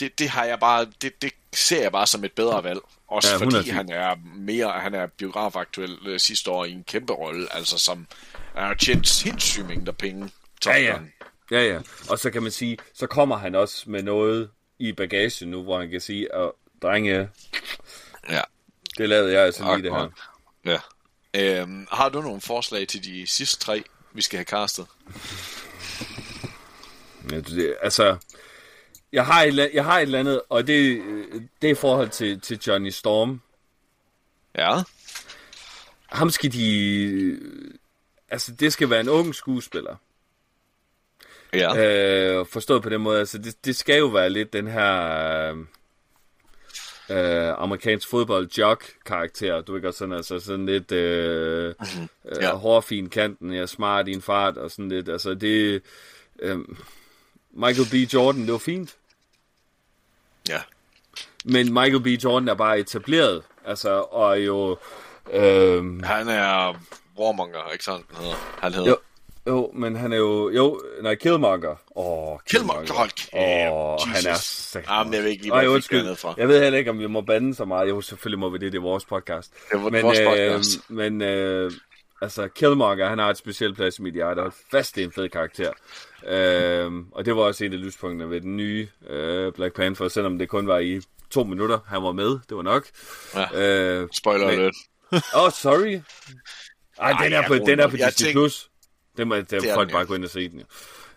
Speaker 2: det, det har jeg bare, det, det ser jeg bare som et bedre valg. Også ja, fordi
Speaker 1: 110.
Speaker 2: han er mere, han er biografaktuel øh, sidste år i en kæmpe rolle, altså som har tjent sindssygt mængder penge. Top
Speaker 1: Ja, ja.
Speaker 2: Gun.
Speaker 1: Ja, ja. Og så kan man sige, så kommer han også med noget i bagagen nu, hvor han kan sige, at drenge,
Speaker 2: ja.
Speaker 1: det lavede jeg altså lige det her.
Speaker 2: Ja. Øhm, har du nogle forslag til de sidste tre, vi skal have castet?
Speaker 1: Ja, det, altså, jeg har, et, jeg har et eller andet, og det, det er i forhold til, til Johnny Storm.
Speaker 2: Ja.
Speaker 1: Ham skal de... Altså, det skal være en ung skuespiller.
Speaker 2: Ja.
Speaker 1: Øh, forstået på den måde, altså, det, det skal jo være lidt den her... Øh, øh, amerikansk fodbold jock karakter du ved godt sådan altså sådan lidt øh,
Speaker 2: Mhm. Ja.
Speaker 1: ja. øh, hårfin kanten ja, smart i en fart og sådan lidt altså det øh, Michael B. Jordan det var fint
Speaker 2: ja.
Speaker 1: Men Michael B. Jordan er bare etableret, altså, og jo... Øhm,
Speaker 2: Han er warmonger, ikke sådan han hedder? Han hedder.
Speaker 1: jo, jo, men han er jo... Jo, nej, Killmonger. Åh,
Speaker 2: Killmonger, hold kæft.
Speaker 1: Åh, han er...
Speaker 2: Jesus.
Speaker 1: sagt-
Speaker 2: Jamen, jeg ved ikke lige,
Speaker 1: Ej,
Speaker 2: hvor jeg fik fra.
Speaker 1: Jeg ved heller ikke, om vi må bande så meget. Jo, selvfølgelig må vi det. Det er vores podcast.
Speaker 2: Det er
Speaker 1: men,
Speaker 2: vores podcast.
Speaker 1: Øh, men, øh, altså, Killmonger, han har et specielt plads i mit hjerte. Og fast, det er en fed karakter. Øh, og det var også en af lyspunkterne ved den nye øh, Black Panther, selvom det kun var i to minutter, han var med. Det var nok.
Speaker 2: Ja.
Speaker 1: Øh,
Speaker 2: Spoiler alert.
Speaker 1: Åh, oh, sorry. Ej, den er på, den er på Disney+. Plus. Den må den
Speaker 2: er
Speaker 1: folk bare
Speaker 2: ja.
Speaker 1: gå ind og se den. Jo.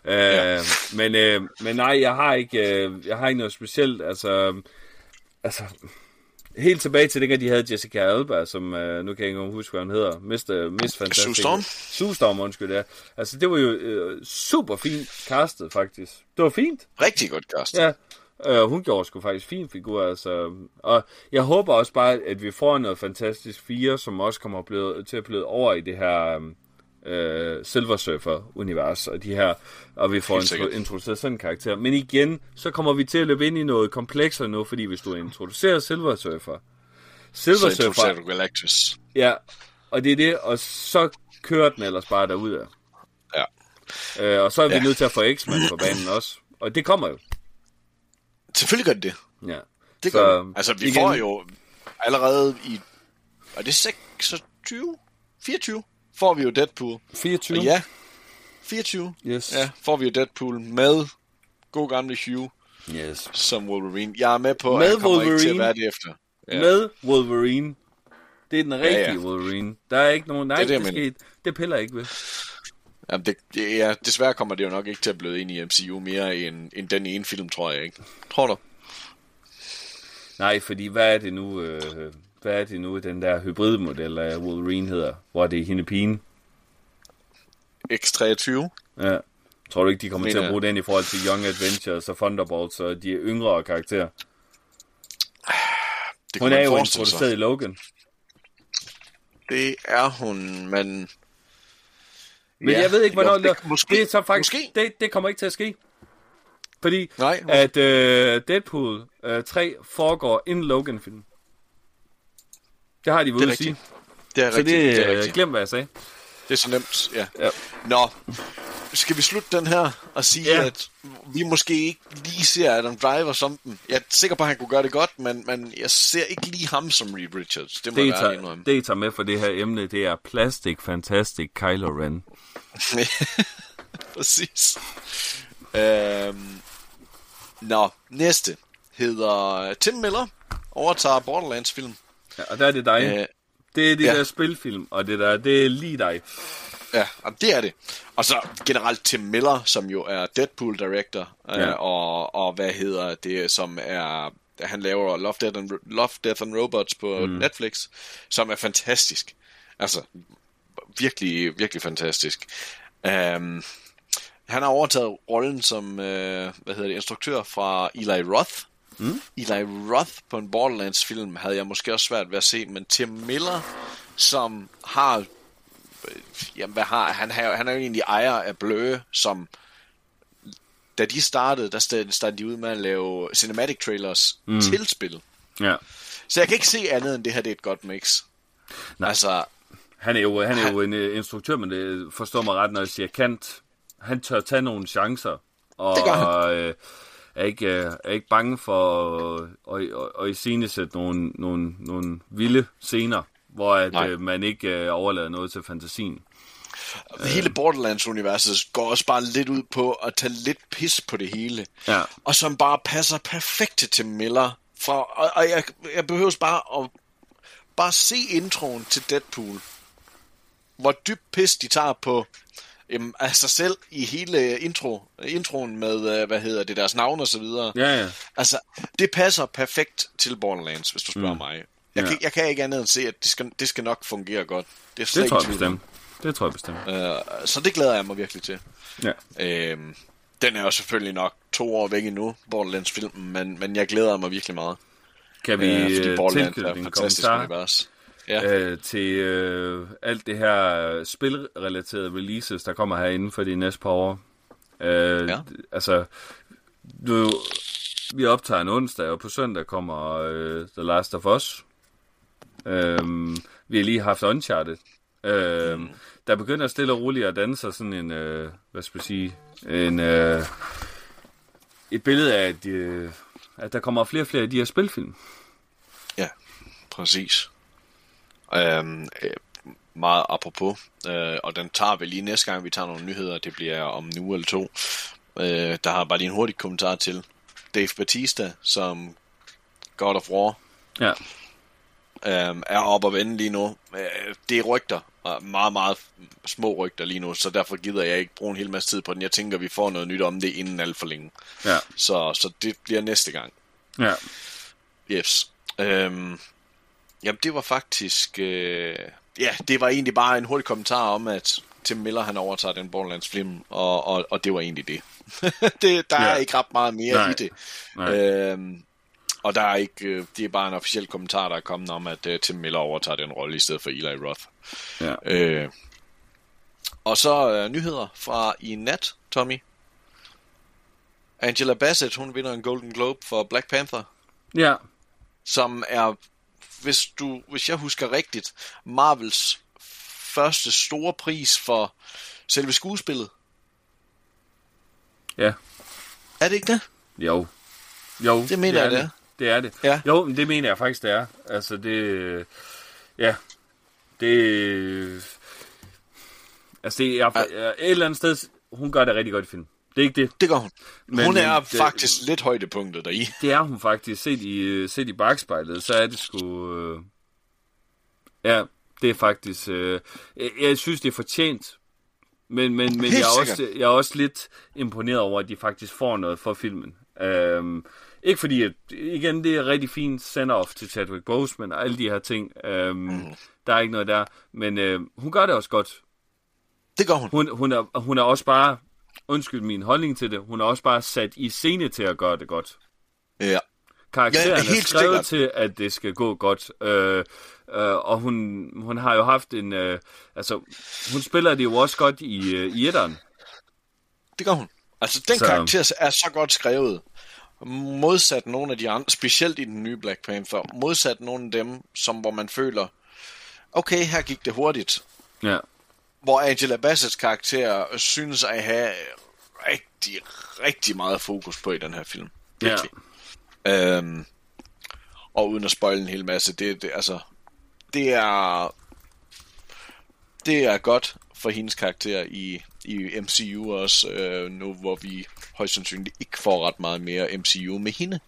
Speaker 1: Øh, men, øh, men nej, jeg har ikke, øh, jeg har ikke noget specielt. Altså, altså, helt tilbage til dengang de havde Jessica Alba, som, øh, nu kan jeg ikke huske, hvad hun hedder. Mr. Miss Fantastic.
Speaker 2: Sue Storm?
Speaker 1: Sue Storm, undskyld, ja. Altså, det var jo øh, super fint castet, faktisk. Det var fint.
Speaker 2: Rigtig godt cast.
Speaker 1: Ja, øh, hun gjorde sgu faktisk fin figur, altså. Og jeg håber også bare, at vi får noget fantastisk fire, som også kommer blevet, til at blive over i det her øh, Silver Surfer-univers, og de her, og vi får intro- introduceret sådan en karakter. Men igen, så kommer vi til at løbe ind i noget komplekser nu, fordi hvis du introducerer Silver Surfer, Silver
Speaker 2: Så
Speaker 1: Surfer,
Speaker 2: du Galactus.
Speaker 1: ja, og det er det, og så kører den ellers bare derud
Speaker 2: Ja.
Speaker 1: Øh, og så er vi
Speaker 2: Ja.
Speaker 1: nødt til at få X-Men på banen også. Og det kommer jo.
Speaker 2: Selvfølgelig gør det det.
Speaker 1: Ja.
Speaker 2: Det
Speaker 1: Så,
Speaker 2: gør det. Altså, vi
Speaker 1: igen-
Speaker 2: får jo allerede i... Er det 26? 24? Får vi jo Deadpool.
Speaker 1: 24.
Speaker 2: Og ja, 24.
Speaker 1: Yes.
Speaker 2: Ja, får vi jo Deadpool med god gamle Hugh
Speaker 1: Yes.
Speaker 2: som Wolverine. Jeg er med på,
Speaker 1: Med
Speaker 2: at han kommer ikke til at
Speaker 1: Wolverine.
Speaker 2: være det efter.
Speaker 1: Ja. Med Wolverine. Det er den rigtige
Speaker 2: ja.
Speaker 1: Wolverine. Der er ikke nogen... Nej,
Speaker 2: Det
Speaker 1: det,
Speaker 2: er
Speaker 1: det,
Speaker 2: det,
Speaker 1: det, piller ikke ved.
Speaker 2: Jamen, det, det, ja, desværre kommer det jo nok ikke til at blive ind i MCU mere end, end den ene film, tror jeg ikke. Tror du?
Speaker 1: Nej, fordi hvad er det nu... Øh, hvad er det nu, den der hybridmodel af Wolverine hedder? Hvor det er hende pigen?
Speaker 2: X23?
Speaker 1: Ja. Tror du ikke, de kommer til
Speaker 2: Mener
Speaker 1: at
Speaker 2: jeg.
Speaker 1: bruge den i forhold til Young Adventures og Thunderbolts og de yngre karakterer?
Speaker 2: Det
Speaker 1: Hun er jo introduceret i Logan.
Speaker 2: Det er hun, men...
Speaker 1: Men ja, jeg ved ikke, hvornår...
Speaker 2: Jo, det, måske,
Speaker 1: det, er så faktisk,
Speaker 2: måske.
Speaker 1: Det, det kommer ikke til at ske. Fordi
Speaker 2: Nej,
Speaker 1: at øh, Deadpool øh, 3 foregår inden Logan-film. Det har de
Speaker 2: er
Speaker 1: at sige.
Speaker 2: Det er
Speaker 1: Så
Speaker 2: rigtigt.
Speaker 1: det,
Speaker 2: det, er rigtigt.
Speaker 1: glem hvad jeg sagde.
Speaker 2: det er så nemt, ja.
Speaker 1: Ja.
Speaker 2: Nå, skal vi slutte den her og sige,
Speaker 1: Ja.
Speaker 2: at vi måske ikke lige ser Adam Driver som den. Jeg er sikker på, at han kunne gøre det godt, men, men jeg ser ikke lige ham som Reed Richards. Det må
Speaker 1: Det,
Speaker 2: jeg
Speaker 1: tager,
Speaker 2: indrømme.
Speaker 1: det, I tager med for det her emne, det er Plastic Fantastic Kylo Ren.
Speaker 2: Præcis. Øhm, nå, næste hedder Tim Miller, overtager Borderlands-film.
Speaker 1: Ja, og der er det dig.
Speaker 2: Øh,
Speaker 1: Det er de
Speaker 2: Ja.
Speaker 1: der spilfilm, og det der, det er lige dig.
Speaker 2: Ja, jamen, det er det. Og så generelt Tim Miller, som jo er Deadpool director, ja.
Speaker 1: Ja.
Speaker 2: øh, og, og hvad hedder det, som er, han laver Love, Death and, Love, Death and Robots på mm. Netflix, som er fantastisk. Altså, virkelig, virkelig fantastisk. Um, han har overtaget rollen som, øh, hvad hedder det, instruktør fra Eli Roth. Mm. Eli Roth på en Borderlands-film havde jeg måske også svært ved at se, men Tim Miller, som har øh, jamen, hvad har han? har- Han er jo egentlig ejer af Blø, som da de startede, der sta- startede de ud med at lave cinematic trailers mm. til spil.
Speaker 1: Ja.
Speaker 2: Så jeg kan ikke se andet end det her, det er et godt mix.
Speaker 1: Nej.
Speaker 2: Altså,
Speaker 1: Han er jo, han er jo en øh, instruktør, men det forstår mig ret, når jeg siger kant. Han tør tage nogle chancer, og
Speaker 2: Det gør han.
Speaker 1: øh, er, ikke, øh, er ikke bange for at, at, at, at iscenesætte nogle, nogle, nogle vilde scener, hvor at,
Speaker 2: Nej.
Speaker 1: øh, man ikke øh, overlader noget til fantasien.
Speaker 2: hele Borderlands-universet går også bare lidt ud på at tage lidt pis på det hele.
Speaker 1: Ja.
Speaker 2: Og som bare passer perfekt til Miller. Fra, og, og jeg, jeg behøver bare at bare se introen til Deadpool. Hvor dybt pis de tager på øhm, af sig selv i hele intro, introen med, øh, hvad hedder det, deres navn og så videre.
Speaker 1: Ja, ja.
Speaker 2: Altså, det passer perfekt til Borderlands, hvis du spørger mm. mig. Jeg,
Speaker 1: Ja.
Speaker 2: kan, jeg kan ikke andet end se, at det skal, det skal nok fungere godt. Det, er
Speaker 1: Det tror jeg bestemt. Det tror jeg bestemt.
Speaker 2: Øh, så det glæder jeg mig virkelig til.
Speaker 1: Ja.
Speaker 2: Øhm, den er jo selvfølgelig nok to år væk endnu, Borderlands-filmen, men, men jeg glæder mig virkelig meget.
Speaker 1: Kan vi
Speaker 2: Øh,
Speaker 1: øh,
Speaker 2: Borderlands er
Speaker 1: tilknytte en kommentar
Speaker 2: univers. Ja.
Speaker 1: øh, til øh, alt det her spilrelaterede releases, der kommer her inden for de næste par år? Øh,
Speaker 2: Ja.
Speaker 1: Altså, nu, vi optager en onsdag, og på søndag kommer øh, The Last of Us. Øh, vi har lige haft Uncharted. Øh,
Speaker 2: Mm.
Speaker 1: Der begynder stille og roligt at danne sig sådan en, øh, hvad skal man sige, en, øh, et billede af, at, øh, at der kommer flere og flere af de her spilfilm.
Speaker 2: Ja, præcis. Øhm, øh, meget apropos, øh, og den tager vi lige næste gang, vi tager nogle nyheder, det bliver om en uge eller to. Øh, der har bare lige en hurtig kommentar til Dave Batista, som God of War,
Speaker 1: Ja,
Speaker 2: øhm, er op og vende lige nu. Øh, det er rygter, og meget, meget små rygter lige nu, så derfor gider jeg ikke bruge en hel masse tid på den. Jeg tænker, vi får noget nyt om det inden alt for længe.
Speaker 1: ja,
Speaker 2: Så, så det bliver næste gang.
Speaker 1: ja.
Speaker 2: Yes. Øhm, jamen, det var faktisk... Øh, ja, det var egentlig bare en hurtig kommentar om, at Tim Miller, han overtager den Borderlands film, og, og, og det var egentlig det. det der er
Speaker 1: Ja.
Speaker 2: ikke ret meget mere
Speaker 1: Nej.
Speaker 2: i det.
Speaker 1: Nej.
Speaker 2: Øhm, og der er ikke, øh, det er bare en officiel kommentar, der er kommet om, at øh, Tim Miller overtager den rolle i stedet for Eli Roth.
Speaker 1: ja.
Speaker 2: Øh, og så øh, nyheder fra i nat, Tommy. Angela Bassett, hun vinder en Golden Globe for Black Panther
Speaker 1: Ja,
Speaker 2: som er, hvis, du, hvis jeg husker rigtigt, Marvels første store pris for selve skuespillet.
Speaker 1: ja,
Speaker 2: Er det ikke det?
Speaker 1: jo. Jo,
Speaker 2: Det mener jeg, det
Speaker 1: det.
Speaker 2: er.
Speaker 1: Det er det.
Speaker 2: Ja.
Speaker 1: Jo, men det mener jeg faktisk, det er. Altså, det... Ja. Det... Altså, det er, er et eller andet sted... Hun gør det rigtig godt i film. Det er ikke det.
Speaker 2: Det gør hun. Men,
Speaker 1: Men-
Speaker 2: hun er
Speaker 1: det-
Speaker 2: faktisk lidt højdepunktet deri.
Speaker 1: Det er hun faktisk. Set i, set i bagspejlet, så er det sgu... Øh... Ja, det er faktisk... Øh... Jeg, jeg synes, det er fortjent. Men, men, men
Speaker 2: Helt
Speaker 1: jeg, er også, jeg er også lidt imponeret over, at de faktisk får noget for filmen. Øhm, ikke fordi, at, igen, det er rigtig fint send-off til Chadwick Boseman og alle de her ting. Øhm, mm. Der er ikke noget der. Men øh, hun gør det også godt.
Speaker 2: Det gør hun.
Speaker 1: Hun, hun, er, hun er også bare, undskyld min holdning til det, hun er også bare sat i scene til at gøre det godt.
Speaker 2: Ja.
Speaker 1: Karakteren
Speaker 2: Ja,
Speaker 1: er
Speaker 2: helt
Speaker 1: skrevet
Speaker 2: sikkert.
Speaker 1: til, at det skal gå godt. Øh, øh, og hun, hun har jo haft en... Øh, altså, hun spiller det jo også godt i, øh, i etteren.
Speaker 2: Det gør hun. Altså, den
Speaker 1: så...
Speaker 2: karakter er så godt skrevet. Modsat nogle af de andre, specielt i den nye Black Panther, modsat nogle af dem, som hvor man føler, okay, her gik det hurtigt.
Speaker 1: Ja,
Speaker 2: hvor Angela Bassett's karakter synes at have rigtig, rigtig meget fokus på i den her film.
Speaker 1: ja.
Speaker 2: Øhm, og uden at spoil en hel masse, det, det, altså, det er det er godt for hendes karakter i, i MCU også, øh, nu hvor vi højst sandsynligt ikke får ret meget mere MCU med hende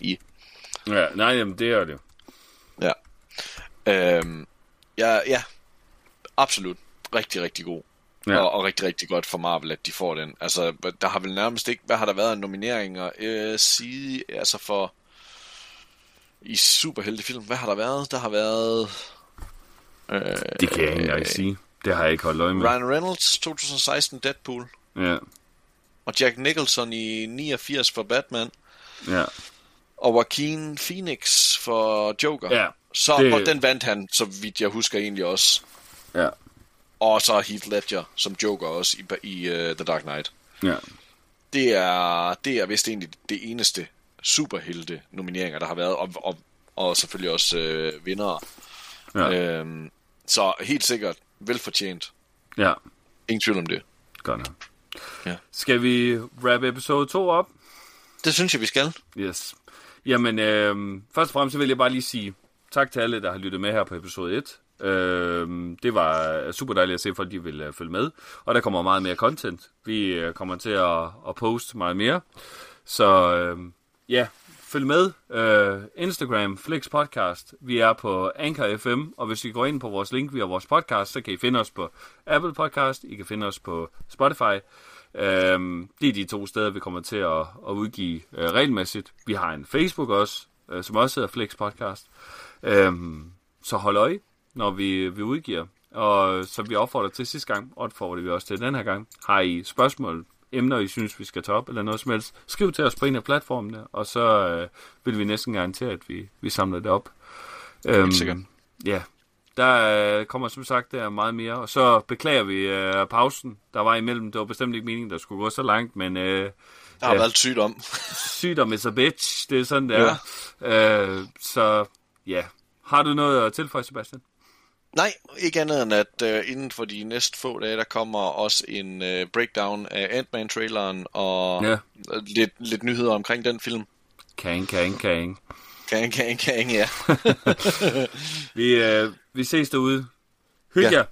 Speaker 2: i.
Speaker 1: ja. Nej, jamen, det er det.
Speaker 2: Ja. Øhm, Ja, ja. Absolut. Rigtig, rigtig god.
Speaker 1: Ja.
Speaker 2: Og, og rigtig, rigtig godt for Marvel, at de får den. Altså, der har vel nærmest ikke... Hvad har der været af nomineringer? Øh, sige, altså for... I superheltefilm, hvad har der været? Der har været... Øh,
Speaker 1: Det kan jeg ikke engang sige. Det har jeg ikke holdt øje med.
Speaker 2: Ryan Reynolds, 2016 Deadpool.
Speaker 1: Ja,
Speaker 2: Og Jack Nicholson i 89 for Batman.
Speaker 1: ja,
Speaker 2: Og Joaquin Phoenix for Joker.
Speaker 1: Ja,
Speaker 2: Så
Speaker 1: det-
Speaker 2: og den vandt han, så vidt jeg husker egentlig også.
Speaker 1: ja,
Speaker 2: Og så Heath Ledger som Joker også i, i uh, The Dark Knight.
Speaker 1: ja.
Speaker 2: Det er, det er vist egentlig det eneste superhelte nomineringer, der har været, og, og, og selvfølgelig også øh, vindere.
Speaker 1: Ja,
Speaker 2: Øhm, så helt sikkert velfortjent.
Speaker 1: ja.
Speaker 2: Ingen tvivl om det.
Speaker 1: Godt nok.
Speaker 2: Ja.
Speaker 1: Skal vi wrap episode 2 op?
Speaker 2: Det synes jeg, vi skal.
Speaker 1: Yes. Jamen, øh, først og fremmest så vil jeg bare lige sige tak til alle, der har lyttet med her på episode 1. Øh, det var super dejligt at se, at folk de vil øh, følge med. Og der kommer meget mere content. Vi øh, kommer til at, at poste meget mere. Så øh, ja, følg med. Øh, Instagram, Flix Podcast. Vi er på Anchor FM, og hvis I går ind på vores link via vores podcast, så kan I finde os på Apple Podcast, I kan finde os på Spotify. Øhm, det er de to steder, vi kommer til at, at udgive øh, regelmæssigt. Vi har en Facebook også, øh, som også hedder Flex Podcast. Øhm, så hold øje, når vi, vi udgiver. Og som vi opfordrer til sidste gang, opfordrer vi også til den her gang. Har I spørgsmål, emner, I synes, vi skal tage op, eller noget som helst, skriv til os på en af platformene, og så øh, vil vi næsten garantere, at vi, vi samler det op. Øhm,
Speaker 2: sikkert.
Speaker 1: Ja, der øh, kommer som sagt der meget mere, og så beklager vi øh, pausen, der var imellem. Det var bestemt ikke meningen, der skulle gå så langt, men øh,
Speaker 2: Der har
Speaker 1: Ja.
Speaker 2: været sygdom.
Speaker 1: sygdom is a bitch, det er sådan, det er. Ja. Øh, så ja, har du noget at tilføje, Sebastian?
Speaker 2: Nej, ikke andet end at uh, inden for de næste få dage, der kommer også en uh, breakdown af Ant-Man-traileren og Ja. lidt, lidt nyheder omkring den film.
Speaker 1: Kang, kang, kang.
Speaker 2: Kan, kan, kan, ja.
Speaker 1: Vi, øh, vi ses derude. Hygge
Speaker 2: Ja.
Speaker 1: jer.